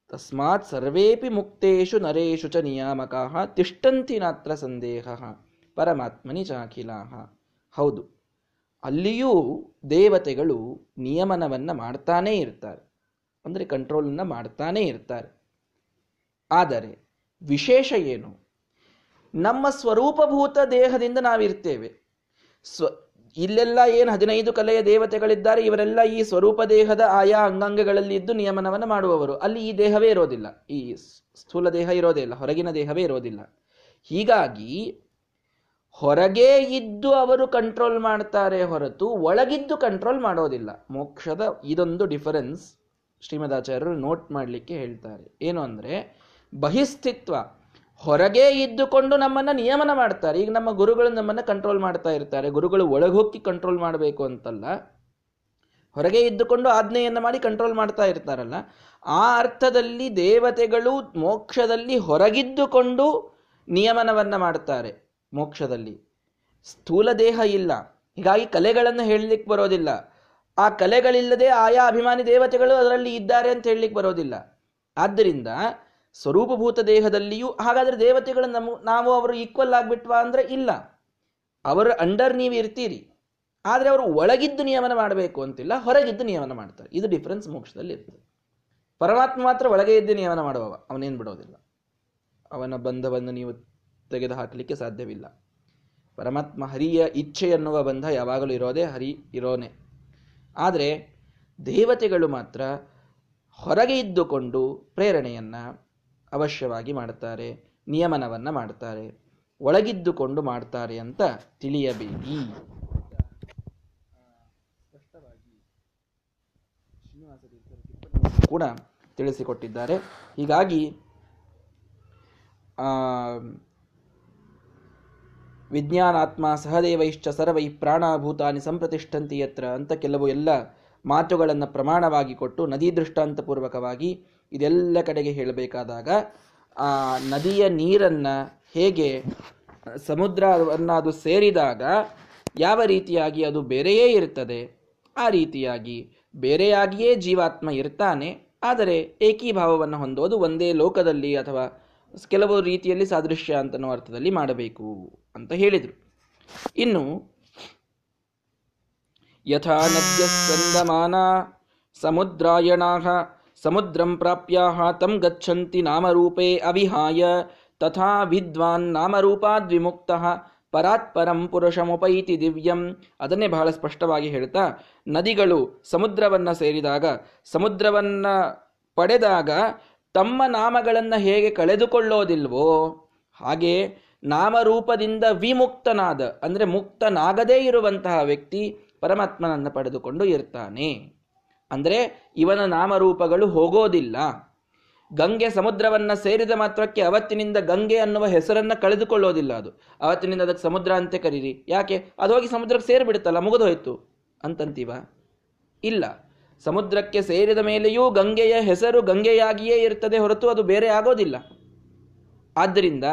ತಸ್ಮಾತ್ ಸರ್ವೇಪಿ ಮುಕ್ತೇಶು ನರೇಶು ಚ ನಿಯಾಮಕ ತಿಷ್ಟಂತಿ ನಾತ್ರ ಸಂದೇಹ ಪರಮಾತ್ಮನಿ ಚಾಖಿಲಾಹ ಹೌದು. ಅಲ್ಲಿಯೂ ದೇವತೆಗಳು ನಿಯಮನವನ್ನು ಮಾಡ್ತಾನೇ ಇರ್ತಾರೆ. ಅಂದರೆ ಕಂಟ್ರೋಲನ್ನು ಮಾಡ್ತಾನೇ ಇರ್ತಾರೆ. ಆದರೆ ವಿಶೇಷ ಏನು? ನಮ್ಮ ಸ್ವರೂಪಭೂತ ದೇಹದಿಂದ ನಾವಿರ್ತೇವೆ. ಸ್ವ, ಇಲ್ಲೆಲ್ಲ ಏನು ಹದಿನೈದು ಕಲೆಯ ದೇವತೆಗಳಿದ್ದಾರೆ, ಇವರೆಲ್ಲ ಈ ಸ್ವರೂಪ ದೇಹದ ಆಯಾ ಅಂಗಾಂಗಗಳಲ್ಲಿ ಇದ್ದು ನಿಯಮನವನ್ನು ಮಾಡುವವರು. ಅಲ್ಲಿ ಈ ದೇಹವೇ ಇರೋದಿಲ್ಲ. ಈ ಸ್ಥೂಲ ದೇಹ ಇರೋದೇ ಇಲ್ಲ. ಹೊರಗಿನ ದೇಹವೇ ಇರೋದಿಲ್ಲ. ಹೀಗಾಗಿ ಹೊರಗೆ ಇದ್ದು ಅವರು ಕಂಟ್ರೋಲ್ ಮಾಡ್ತಾರೆ ಹೊರತು ಒಳಗಿದ್ದು ಕಂಟ್ರೋಲ್ ಮಾಡೋದಿಲ್ಲ. ಮೋಕ್ಷದ ಇದೊಂದು ಡಿಫರೆನ್ಸ್ ಶ್ರೀಮದಾಚಾರ್ಯರು ನೋಟ್ ಮಾಡಲಿಕ್ಕೆ ಹೇಳ್ತಾರೆ. ಏನು ಅಂದರೆ ಬಹಿಸ್ಥಿತ್ವ. ಹೊರಗೆ ಇದ್ದುಕೊಂಡು ನಮ್ಮನ್ನ ನಿಯಮನ ಮಾಡ್ತಾರೆ. ಈಗ ನಮ್ಮ ಗುರುಗಳು ನಮ್ಮನ್ನ ಕಂಟ್ರೋಲ್ ಮಾಡ್ತಾ ಇರ್ತಾರೆ. ಗುರುಗಳು ಒಳಗೋಗಿ ಕಂಟ್ರೋಲ್ ಮಾಡಬೇಕು ಅಂತಲ್ಲ, ಹೊರಗೆ ಇದ್ದುಕೊಂಡು ಆಜ್ಞೆಯನ್ನು ಮಾಡಿ ಕಂಟ್ರೋಲ್ ಮಾಡ್ತಾ ಇರ್ತಾರಲ್ಲ, ಆ ಅರ್ಥದಲ್ಲಿ ದೇವತೆಗಳು ಮೋಕ್ಷದಲ್ಲಿ ಹೊರಗಿದ್ದುಕೊಂಡು ನಿಯಮನವನ್ನ ಮಾಡ್ತಾರೆ ಮೋಕ್ಷದಲ್ಲಿ. ಸ್ಥೂಲ ದೇಹ ಇಲ್ಲ. ಹೀಗಾಗಿ ಕಲೆಗಳನ್ನು ಹೇಳಲಿಕ್ಕೆ ಬರೋದಿಲ್ಲ. ಆ ಕಲೆಗಳಿಲ್ಲದೆ ಆಯಾ ಅಭಿಮಾನಿ ದೇವತೆಗಳು ಅದರಲ್ಲಿ ಇದ್ದಾರೆ ಅಂತ ಹೇಳಲಿಕ್ಕೆ ಬರೋದಿಲ್ಲ. ಆದ್ದರಿಂದ ಸ್ವರೂಪಭೂತ ದೇಹದಲ್ಲಿಯೂ, ಹಾಗಾದ್ರೆ ದೇವತೆಗಳು ನಮ್ಮ ನಾವು ಅವರು ಈಕ್ವಲ್ ಆಗಿಬಿಟ್ವಾ ಅಂದ್ರೆ ಇಲ್ಲ. ಅವರ ಅಂಡರ್ ನೀವು ಇರ್ತೀರಿ. ಆದರೆ ಅವರು ಒಳಗಿದ್ದು ನಿಯಮನ ಮಾಡಬೇಕು ಅಂತಿಲ್ಲ, ಹೊರಗಿದ್ದು ನಿಯಮನ ಮಾಡ್ತಾರೆ. ಇದು ಡಿಫ್ರೆನ್ಸ್ ಮೋಕ್ಷದಲ್ಲಿ ಇರ್ತದೆ. ಪರಮಾತ್ಮ ಮಾತ್ರ ಒಳಗೆ ಇದ್ದು ನಿಯಮನ ಮಾಡುವವ, ಅವನೇನು ಬಿಡೋದಿಲ್ಲ. ಅವನ ಬಂಧವನ್ನು ನೀವು ತೆಗೆದು ಹಾಕಲಿಕ್ಕೆ ಸಾಧ್ಯವಿಲ್ಲ. ಪರಮಾತ್ಮ ಹರಿಯ ಇಚ್ಛೆ ಎನ್ನುವ ಬಂಧ ಯಾವಾಗಲೂ ಇರೋದೇ ಹರಿ, ಇರೋನೆ. ಆದರೆ ದೇವತೆಗಳು ಮಾತ್ರ ಹೊರಗೆ ಇದ್ದುಕೊಂಡು ಪ್ರೇರಣೆಯನ್ನ ಅವಶ್ಯವಾಗಿ ಮಾಡ್ತಾರೆ ನಿಯಮನವನ್ನು ಮಾಡ್ತಾರೆ ಒಳಗಿದ್ದುಕೊಂಡು ಮಾಡ್ತಾರೆ ಅಂತ ತಿಳಿಯಬೇಡಿ. ಕೂಡ ತಿಳಿಸಿಕೊಟ್ಟಿದ್ದಾರೆ. ಹೀಗಾಗಿ ವಿಜ್ಞಾನಾತ್ಮ ಸಹದೇವೈಶ್ಚ ಸರ್ವೈ ಪ್ರಾಣಭೂತಾನಿ ಸಂಪ್ರತಿಷ್ಠಂತಿ ಯತ್ರ ಅಂತ ಕೆಲವು ಎಲ್ಲ ಮಾತುಗಳನ್ನು ಪ್ರಮಾಣವಾಗಿ ಕೊಟ್ಟು ನದಿ ದೃಷ್ಟಾಂತಪೂರ್ವಕವಾಗಿ ಇದೆಲ್ಲ ಕಡೆಗೆ ಹೇಳಬೇಕಾದಾಗ, ಆ ನದಿಯ ನೀರನ್ನು ಹೇಗೆ ಸಮುದ್ರವನ್ನು ಅದು ಸೇರಿದಾಗ ಯಾವ ರೀತಿಯಾಗಿ ಅದು ಬೇರೆಯೇ ಇರ್ತದೆ ಆ ರೀತಿಯಾಗಿ ಬೇರೆಯಾಗಿಯೇ ಜೀವಾತ್ಮ ಇರ್ತಾನೆ, ಆದರೆ ಏಕೀಭಾವವನ್ನು ಹೊಂದೋದು ಒಂದೇ ಲೋಕದಲ್ಲಿ ಅಥವಾ ಕೆಲವು ರೀತಿಯಲ್ಲಿ ಸಾದೃಶ್ಯ ಅಂತನೋ ಅರ್ಥದಲ್ಲಿ ಮಾಡಬೇಕು ಅಂತ ಹೇಳಿದರು. ಇನ್ನು, ಯಥಾ ನದ್ಯ ಸ್ಕಂದಮಾನ ಸಮುದ್ರಾಯಣಾ ಸಮುದ್ರಂ ಪ್ರಾಪ್ಯಾಹ ತಂ ಗಚ್ಚಂತಿ ನಾಮರೂಪೇ ಅವಿಹಾಯ, ತಥಾ ವಿದ್ವಾನ್ ನಾಮರೂಪಾದ್ ವಿಮುಕ್ತ ಪರಾತ್ಪರಂ ಪುರುಷಮುಪೈತಿ ದಿವ್ಯಂ. ಅದನ್ನೇ ಬಹಳ ಸ್ಪಷ್ಟವಾಗಿ ಹೇಳ್ತಾ, ನದಿಗಳು ಸಮುದ್ರವನ್ನ ಸೇರಿದಾಗ, ಸಮುದ್ರವನ್ನ ಪಡೆದಾಗ ತಮ್ಮ ನಾಮಗಳನ್ನು ಹೇಗೆ ಕಳೆದುಕೊಳ್ಳೋದಿಲ್ವೋ, ಹಾಗೆ ನಾಮರೂಪದಿಂದ ವಿಮುಕ್ತನಾದ, ಅಂದರೆ ಮುಕ್ತನಾಗದೇ ಇರುವಂತಹ ವ್ಯಕ್ತಿ ಪರಮಾತ್ಮನನ್ನು ಪಡೆದುಕೊಂಡು ಇರ್ತಾನೆ. ಅಂದರೆ ಇವನ ನಾಮರೂಪಗಳು ಹೋಗೋದಿಲ್ಲ. ಗಂಗೆ ಸಮುದ್ರವನ್ನ ಸೇರಿದ ಮಾತ್ರಕ್ಕೆ ಅವತ್ತಿನಿಂದ ಗಂಗೆ ಅನ್ನುವ ಹೆಸರನ್ನ ಕಳೆದುಕೊಳ್ಳೋದಿಲ್ಲ ಅದು. ಅವತ್ತಿನಿಂದ ಅದಕ್ಕೆ ಸಮುದ್ರ ಅಂತ ಕರೀರಿ. ಯಾಕೆ? ಅದು ಹೋಗಿ ಸಮುದ್ರಕ್ಕೆ ಸೇರಿಬಿಡುತ್ತಲ್ಲ, ಮುಗಿದೋಯ್ತು. ಅಂತಂತೀವ? ಇಲ್ಲ. ಸಮುದ್ರಕ್ಕೆ ಸೇರಿದ ಮೇಲೆಯೂ ಗಂಗೆಯ ಹೆಸರು ಗಂಗೆಯಾಗಿಯೇ ಇರ್ತದೆ ಹೊರತು ಅದು ಬೇರೆ ಆಗೋದಿಲ್ಲ. ಆದ್ದರಿಂದ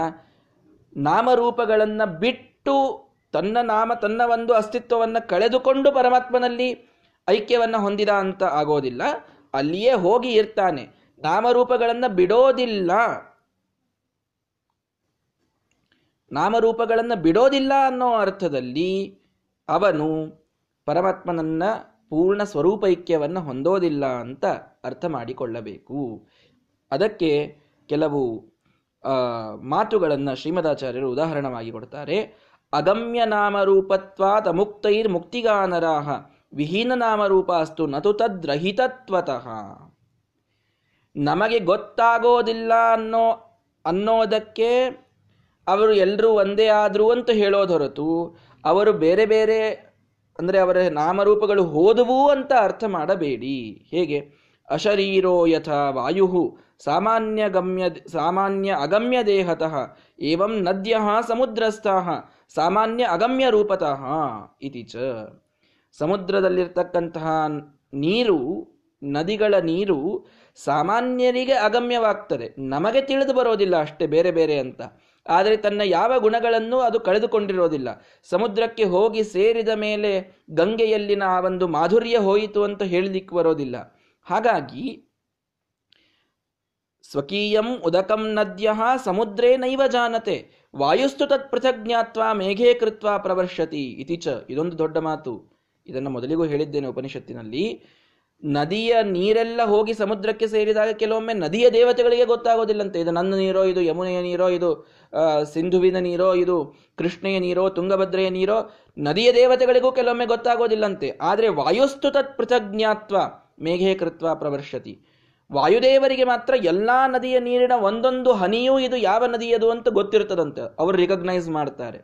ನಾಮರೂಪಗಳನ್ನು ಬಿಟ್ಟು ತನ್ನ ನಾಮ ತನ್ನ ಒಂದು ಅಸ್ತಿತ್ವವನ್ನು ಕಳೆದುಕೊಂಡು ಪರಮಾತ್ಮನಲ್ಲಿ ಐಕ್ಯವನ್ನು ಹೊಂದಿದ ಅಂತ ಆಗೋದಿಲ್ಲ. ಅಲ್ಲಿಯೇ ಹೋಗಿ ಇರ್ತಾನೆ. ನಾಮರೂಪಗಳನ್ನು ಬಿಡೋದಿಲ್ಲ. ನಾಮರೂಪಗಳನ್ನು ಬಿಡೋದಿಲ್ಲ ಅನ್ನೋ ಅರ್ಥದಲ್ಲಿ ಅವನು ಪರಮಾತ್ಮನನ್ನ ಪೂರ್ಣ ಸ್ವರೂಪೈಕ್ಯವನ್ನು ಹೊಂದೋದಿಲ್ಲ ಅಂತ ಅರ್ಥ ಮಾಡಿಕೊಳ್ಳಬೇಕು. ಅದಕ್ಕೆ ಕೆಲವು ಮಾತುಗಳನ್ನು ಶ್ರೀಮದಾಚಾರ್ಯರು ಉದಾಹರಣವಾಗಿ ಕೊಡ್ತಾರೆ. ಅಗಮ್ಯ ನಾಮರೂಪತ್ವಾತ ಮುಕ್ತೈರ್ ಮುಕ್ತಿಗಾನರಾಹ. ವಿಹೀನ ನಾಮರೂಪ ಅಸ್ತು ನತು ತದ್ರಹಿತತ್ವತಃ. ನಮಗೆ ಗೊತ್ತಾಗೋದಿಲ್ಲ ಅನ್ನೋ, ಅನ್ನೋದಕ್ಕೆ ಅವರು ಎಲ್ಲರೂ ಒಂದೇ ಆದರೂ ಅಂತ ಹೇಳೋದು ಹೊರತು ಅವರು ಬೇರೆ ಬೇರೆ ಅಂದರೆ ಅವರ ನಾಮರೂಪಗಳು ಹೋದವು ಅಂತ ಅರ್ಥ ಮಾಡಬೇಡಿ. ಹೇಗೆ? ಅಶರೀರೋ ಯಥ ವಾಯು ಸಾಮಾನ್ಯ ಗಮ್ಯ, ಸಾಮಾನ್ಯ ಅಗಮ್ಯ ದೇಹತಃ, ಏವಂ ನದ್ಯ ಸಮುದ್ರಸ್ಥಃ, ಸಾಮಾನ್ಯ ಅಗಮ್ಯ ರೂಪತಃ ಇತಿ ಚ. ಸಮುದ್ರದಲ್ಲಿರ್ತಕ್ಕಂತಹ ನೀರು, ನದಿಗಳ ನೀರು ಸಾಮಾನ್ಯರಿಗೆ ಅಗಮ್ಯವಾಗ್ತದೆ. ನಮಗೆ ತಿಳಿದು ಬರೋದಿಲ್ಲ ಅಷ್ಟೇ, ಬೇರೆ ಬೇರೆ ಅಂತ. ಆದರೆ ತನ್ನ ಯಾವ ಗುಣಗಳನ್ನು ಅದು ಕಳೆದುಕೊಂಡಿರೋದಿಲ್ಲ. ಸಮುದ್ರಕ್ಕೆ ಹೋಗಿ ಸೇರಿದ ಮೇಲೆ ಗಂಗೆಯಲ್ಲಿನ ಆ ಒಂದು ಮಾಧುರ್ಯ ಹೋಯಿತು ಅಂತ ಹೇಳಲಿಕ್ಕೆ ಬರೋದಿಲ್ಲ. ಹಾಗಾಗಿ ಸ್ವಕೀಯಂ ಉದಕಂ ನದ್ಯ ಸಮುದ್ರೇ ನೈವ ಜಾನತೆ. ವಾಯುಸ್ತು ತತ್ ಪೃಥಜ್ಞಾತ್ವ ಮೇಘೇ ಕೃತ್ವ ಪ್ರವರ್ಷತಿ. ಇತಿಚ ಇದೊಂದು ದೊಡ್ಡ ಮಾತು. ಇದನ್ನು ಮೊದಲಿಗೂ ಹೇಳಿದ್ದೇನೆ ಉಪನಿಷತ್ತಿನಲ್ಲಿ. ನದಿಯ ನೀರೆಲ್ಲ ಹೋಗಿ ಸಮುದ್ರಕ್ಕೆ ಸೇರಿದಾಗ ಕೆಲವೊಮ್ಮೆ ನದಿಯ ದೇವತೆಗಳಿಗೆ ಗೊತ್ತಾಗೋದಿಲ್ಲಂತೆ. ಇದು ನನ್ನ ನೀರೋ, ಇದು ಯಮುನೆಯ ನೀರೋ, ಇದು ಸಿಂಧುವಿನ ನೀರೋ, ಇದು ಕೃಷ್ಣೆಯ ನೀರೋ, ತುಂಗಭದ್ರೆಯ ನೀರೋ ನದಿಯ ದೇವತೆಗಳಿಗೂ ಕೆಲವೊಮ್ಮೆ ಗೊತ್ತಾಗೋದಿಲ್ಲಂತೆ. ಆದರೆ ವಾಯುಸ್ತು ತತ್ ಪೃಥಜ್ಞಾತ್ವ ಮೇಘೇ ಕೃತ್ವ ಪ್ರವರ್ಷತಿ. ವಾಯುದೇವರಿಗೆ ಮಾತ್ರ ಎಲ್ಲಾ ನದಿಯ ನೀರಿನ ಒಂದೊಂದು ಹನಿಯೂ ಇದು ಯಾವ ನದಿಯದು ಅಂತ ಗೊತ್ತಿರುತ್ತದಂತೆ ಅವರು ರಿಕಗ್ನೈಸ್ ಮಾಡ್ತಾರೆ.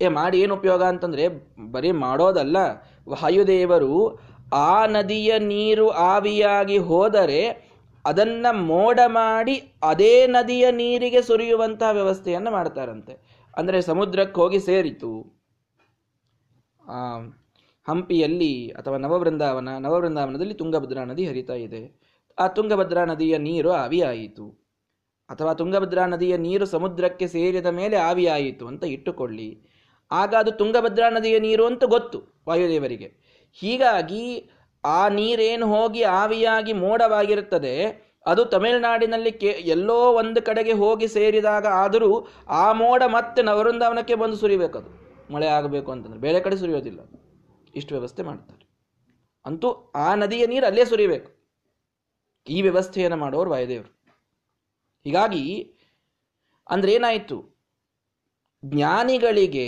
ಏ, ಮಾಡಿ ಏನು ಉಪಯೋಗ ಅಂತಂದ್ರೆ ಬರೀ ಮಾಡೋದಲ್ಲ. ವಾಯುದೇವರು ಆ ನದಿಯ ನೀರು ಆವಿಯಾಗಿ ಹೋದರೆ ಅದನ್ನ ಮೋಡ ಮಾಡಿ ಅದೇ ನದಿಯ ನೀರಿಗೆ ಸುರಿಯುವಂತಹ ವ್ಯವಸ್ಥೆಯನ್ನು ಮಾಡ್ತಾರಂತೆ. ಅಂದ್ರೆ ಸಮುದ್ರಕ್ಕೆ ಹೋಗಿ ಸೇರಿತು. ಹಂಪಿಯಲ್ಲಿ ಅಥವಾ ನವವೃಂದಾವನ, ನವವೃಂದಾವನದಲ್ಲಿ ತುಂಗಭದ್ರಾ ನದಿ ಹರಿತಾ ಇದೆ. ಆ ತುಂಗಭದ್ರಾ ನದಿಯ ನೀರು ಆವಿಯಾಯಿತು. ಅಥವಾ ತುಂಗಭದ್ರಾ ನದಿಯ ನೀರು ಸಮುದ್ರಕ್ಕೆ ಸೇರಿದ ಮೇಲೆ ಆವಿಯಾಯಿತು ಅಂತ ಇಟ್ಟುಕೊಳ್ಳಿ. ಆಗ ಅದು ತುಂಗಭದ್ರಾ ನದಿಯ ನೀರು ಅಂತ ಗೊತ್ತು ವಾಯುದೇವರಿಗೆ. ಹೀಗಾಗಿ ಆ ನೀರೇನು ಹೋಗಿ ಆವಿಯಾಗಿ ಮೋಡವಾಗಿರುತ್ತದೆ, ಅದು ತಮಿಳುನಾಡಿನಲ್ಲಿ ಕೆ, ಎಲ್ಲೋ ಒಂದು ಕಡೆಗೆ ಹೋಗಿ ಸೇರಿದಾಗ ಆದರೂ ಆ ಮೋಡ ಮತ್ತೆ ನವೃಂದಾವನಕ್ಕೆ ಬಂದು ಸುರಿಬೇಕದು ಮಳೆ ಆಗಬೇಕು ಅಂತಂದ್ರೆ ಬೇರೆ ಕಡೆ ಸುರಿಯೋದಿಲ್ಲ. ಇಷ್ಟು ವ್ಯವಸ್ಥೆ ಮಾಡ್ತಾರೆ. ಅಂತೂ ಆ ನದಿಯ ನೀರು ಅಲ್ಲೇ ಸುರಿಬೇಕು. ಈ ವ್ಯವಸ್ಥೆಯನ್ನು ಮಾಡೋರು ವಾಯುದೇವರು. ಹೀಗಾಗಿ ಅಂದ್ರೆ ಏನಾಯಿತು ಜ್ಞಾನಿಗಳಿಗೆ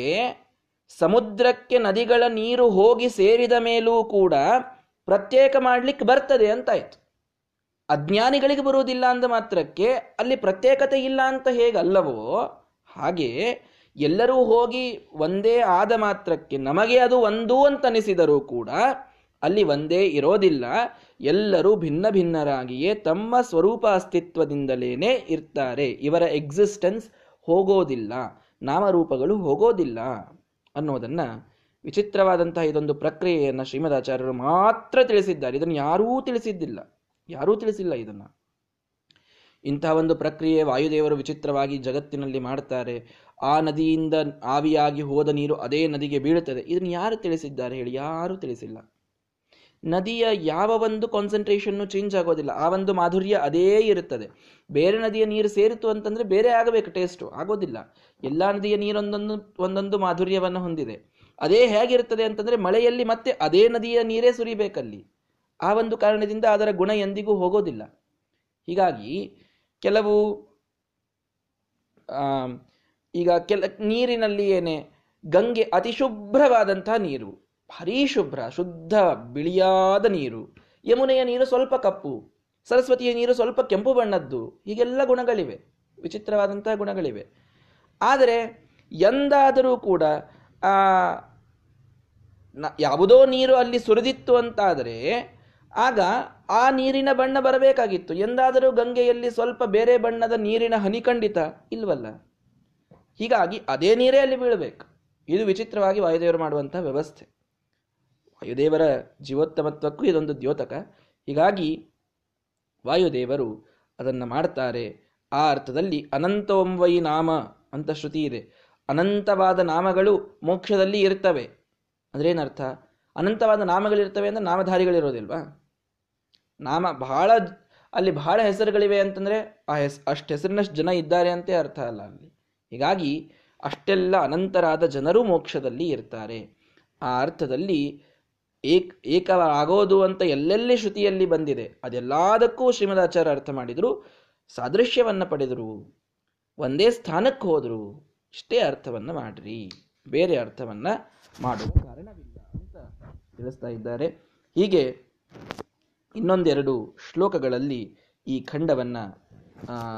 ಸಮುದ್ರಕ್ಕೆ ನದಿಗಳ ನೀರು ಹೋಗಿ ಸೇರಿದ ಮೇಲೂ ಕೂಡ ಪ್ರತ್ಯೇಕ ಮಾಡಲಿಕ್ಕೆ ಬರ್ತದೆ ಅಂತಾಯ್ತು. ಅಜ್ಞಾನಿಗಳಿಗೆ ಬರುವುದಿಲ್ಲ ಅಂದ ಮಾತ್ರಕ್ಕೆ ಅಲ್ಲಿ ಪ್ರತ್ಯೇಕತೆ ಇಲ್ಲ ಅಂತ ಹೇಗಲ್ಲವೋ ಹಾಗೆ ಎಲ್ಲರೂ ಹೋಗಿ ಒಂದೇ ಆದ ಮಾತ್ರಕ್ಕೆ ನಮಗೆ ಅದು ಒಂದು ಅಂತ ಅನಿಸಿದರೂ ಕೂಡ ಅಲ್ಲಿ ಒಂದೇ ಇರೋದಿಲ್ಲ. ಎಲ್ಲರೂ ಭಿನ್ನ ಭಿನ್ನರಾಗಿಯೇ ತಮ್ಮ ಸ್ವರೂಪ ಅಸ್ತಿತ್ವದಿಂದಲೇನೆ ಇರ್ತಾರೆ. ಇವರ ಎಕ್ಸಿಸ್ಟೆನ್ಸ್ ಹೋಗೋದಿಲ್ಲ. ನಾಮರೂಪಗಳು ಹೋಗೋದಿಲ್ಲ ಅನ್ನೋದನ್ನು ವಿಚಿತ್ರವಾದಂತಹ ಇದೊಂದು ಪ್ರಕ್ರಿಯೆಯನ್ನು ಶ್ರೀಮದಾಚಾರ್ಯರು ಮಾತ್ರ ತಿಳಿಸಿದ್ದಾರೆ. ಇದನ್ನು ಯಾರೂ ತಿಳಿಸಿದ್ದಿಲ್ಲ. ಯಾರೂ ತಿಳಿಸಿಲ್ಲ ಇದನ್ನು. ಇಂತಹ ಒಂದು ಪ್ರಕ್ರಿಯೆ ವಾಯುದೇವರು ವಿಚಿತ್ರವಾಗಿ ಜಗತ್ತಿನಲ್ಲಿ ಮಾಡ್ತಾರೆ. ಆ ನದಿಯಿಂದ ಆವಿಯಾಗಿ ಹೋದ ನೀರು ಅದೇ ನದಿಗೆ ಬೀಳುತ್ತದೆ. ಇದನ್ನು ಯಾರು ತಿಳಿಸಿದ್ದಾರೆ ಹೇಳಿ? ಯಾರೂ ತಿಳಿಸಿಲ್ಲ. ನದಿಯ ಯಾವ ಒಂದು ಕಾನ್ಸಂಟ್ರೇಷನ್ನು ಚೇಂಜ್ ಆಗೋದಿಲ್ಲ. ಆ ಒಂದು ಮಾಧುರ್ಯ ಅದೇ ಇರುತ್ತದೆ. ಬೇರೆ ನದಿಯ ನೀರು ಸೇರಿತು ಅಂತಂದ್ರೆ ಬೇರೆ ಆಗಬೇಕು ಟೇಸ್ಟು ಆಗೋದಿಲ್ಲ. ಎಲ್ಲ ನದಿಯ ನೀರೊಂದೊಂದು, ಒಂದೊಂದು ಮಾಧುರ್ಯವನ್ನು ಹೊಂದಿದೆ. ಅದೇ ಹೇಗಿರುತ್ತದೆ ಅಂತಂದ್ರೆ ಮಳೆಯಲ್ಲಿ ಮತ್ತೆ ಅದೇ ನದಿಯ ನೀರೇ ಸುರಿಬೇಕಲ್ಲಿ. ಆ ಒಂದು ಕಾರಣದಿಂದ ಅದರ ಗುಣ ಎಂದಿಗೂ ಹೋಗೋದಿಲ್ಲ. ಹೀಗಾಗಿ ಕೆಲವು ಈಗ ಕೆಲ, ನೀರಿನಲ್ಲಿ ಏನೇ ಗಂಗೆ ಅತಿಶುಭ್ರವಾದಂತಹ ನೀರು. ಭಾರೀ ಶುಭ್ರ, ಶುದ್ಧ, ಬಿಳಿಯಾದ ನೀರು. ಯಮುನೆಯ ನೀರು ಸ್ವಲ್ಪ ಕಪ್ಪು, ಸರಸ್ವತಿಯ ನೀರು ಸ್ವಲ್ಪ ಕೆಂಪು ಬಣ್ಣದ್ದು. ಹೀಗೆಲ್ಲ ಗುಣಗಳಿವೆ, ವಿಚಿತ್ರವಾದಂತಹ ಗುಣಗಳಿವೆ. ಆದರೆ, ಎಂದಾದರೂ ಕೂಡ, ಆ ಯಾವುದೋ ನೀರು ಅಲ್ಲಿ ಸುರಿದಿತ್ತು ಅಂತಾದರೆ, ಆಗ ಆ ನೀರಿನ ಬಣ್ಣ ಬರಬೇಕಾಗಿತ್ತು. ಎಂದಾದರೂ ಗಂಗೆಯಲ್ಲಿ ಸ್ವಲ್ಪ ಬೇರೆ ಬಣ್ಣದ ನೀರಿನ ಹನಿ ಖಂಡಿತ ಇಲ್ವಲ್ಲ? ಹೀಗಾಗಿ ಅದೇ ನೀರೇ ಅಲ್ಲಿ ಬೀಳಬೇಕು. ಇದು ವಿಚಿತ್ರವಾಗಿ ವಾಯುದೇವರು ಮಾಡುವಂತಹ ವ್ಯವಸ್ಥೆ. ವಾಯುದೇವರ ಜೀವೋತ್ತಮತ್ವಕ್ಕೂ ಇದೊಂದು ದ್ಯೋತಕ. ಹೀಗಾಗಿ ವಾಯುದೇವರು ಅದನ್ನು ಮಾಡ್ತಾರೆ. ಆ ಅರ್ಥದಲ್ಲಿ ಅನಂತವಂವೈ ನಾಮ ಅಂತ ಶ್ರುತಿ ಇದೆ. ಅನಂತವಾದ ನಾಮಗಳು ಮೋಕ್ಷದಲ್ಲಿ ಇರ್ತವೆ. ಅಂದ್ರೆ ಏನರ್ಥ ಅನಂತವಾದ ನಾಮಗಳಿರ್ತವೆ ಅಂದರೆ ನಾಮಧಾರಿಗಳಿರೋದಿಲ್ವಾ? ನಾಮ ಬಹಳ ಅಲ್ಲಿ ಬಹಳ ಹೆಸರುಗಳಿವೆ ಅಂತಂದರೆ ಆ ಹೆಸ್ ಅಷ್ಟು ಹೆಸರಿನಷ್ಟು ಜನ ಇದ್ದಾರೆ ಅಂತ ಅರ್ಥ ಅಲ್ಲ ಅಲ್ಲಿ. ಹೀಗಾಗಿ ಅಷ್ಟೆಲ್ಲ ಅನಂತರಾದ ಜನರು ಮೋಕ್ಷದಲ್ಲಿ ಇರ್ತಾರೆ. ಆ ಅರ್ಥದಲ್ಲಿ ಏಕ್ ಏಕವಾಗೋದು ಅಂತ ಎಲ್ಲೆಲ್ಲಿ ಶ್ರುತಿಯಲ್ಲಿ ಬಂದಿದೆ, ಅದೆಲ್ಲದಕ್ಕೂ ಶ್ರೀಮದಾಚಾರ್ಯ ಅರ್ಥ ಮಾಡಿದ್ರು, ಸಾದೃಶ್ಯವನ್ನು ಪಡೆದರು, ಒಂದೇ ಸ್ಥಾನಕ್ಕೆ ಹೋದರು, ಇಷ್ಟೇ ಅರ್ಥವನ್ನ ಮಾಡ್ರಿ, ಬೇರೆ ಅರ್ಥವನ್ನ ಮಾಡುವ ಕಾರಣವಿಲ್ಲ ಅಂತ ತಿಳಿಸ್ತಾ ಇದ್ದಾರೆ. ಹೀಗೆ ಇನ್ನೊಂದೆರಡು ಶ್ಲೋಕಗಳಲ್ಲಿ ಈ ಖಂಡವನ್ನು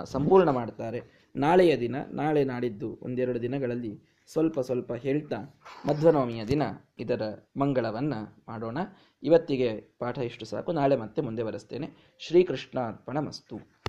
ಸಂಪೂರ್ಣ ಮಾಡ್ತಾರೆ. ನಾಳೆಯ ದಿನ, ನಾಳೆ ನಾಡಿದ್ದು ಒಂದೆರಡು ದಿನಗಳಲ್ಲಿ ಸ್ವಲ್ಪ ಸ್ವಲ್ಪ ಹೇಳ್ತಾ ಮಧ್ವನವಮಿಯ ದಿನ ಇದರ ಮಂಗಳವನ್ನು ಮಾಡೋಣ. ಇವತ್ತಿಗೆ ಪಾಠ ಇಷ್ಟು ಸಾಕು. ನಾಳೆ ಮತ್ತೆ ಮುಂದೆ ಬರೆಸ್ತೇನೆ. ಶ್ರೀಕೃಷ್ಣ ಅರ್ಪಣ ಮಸ್ತು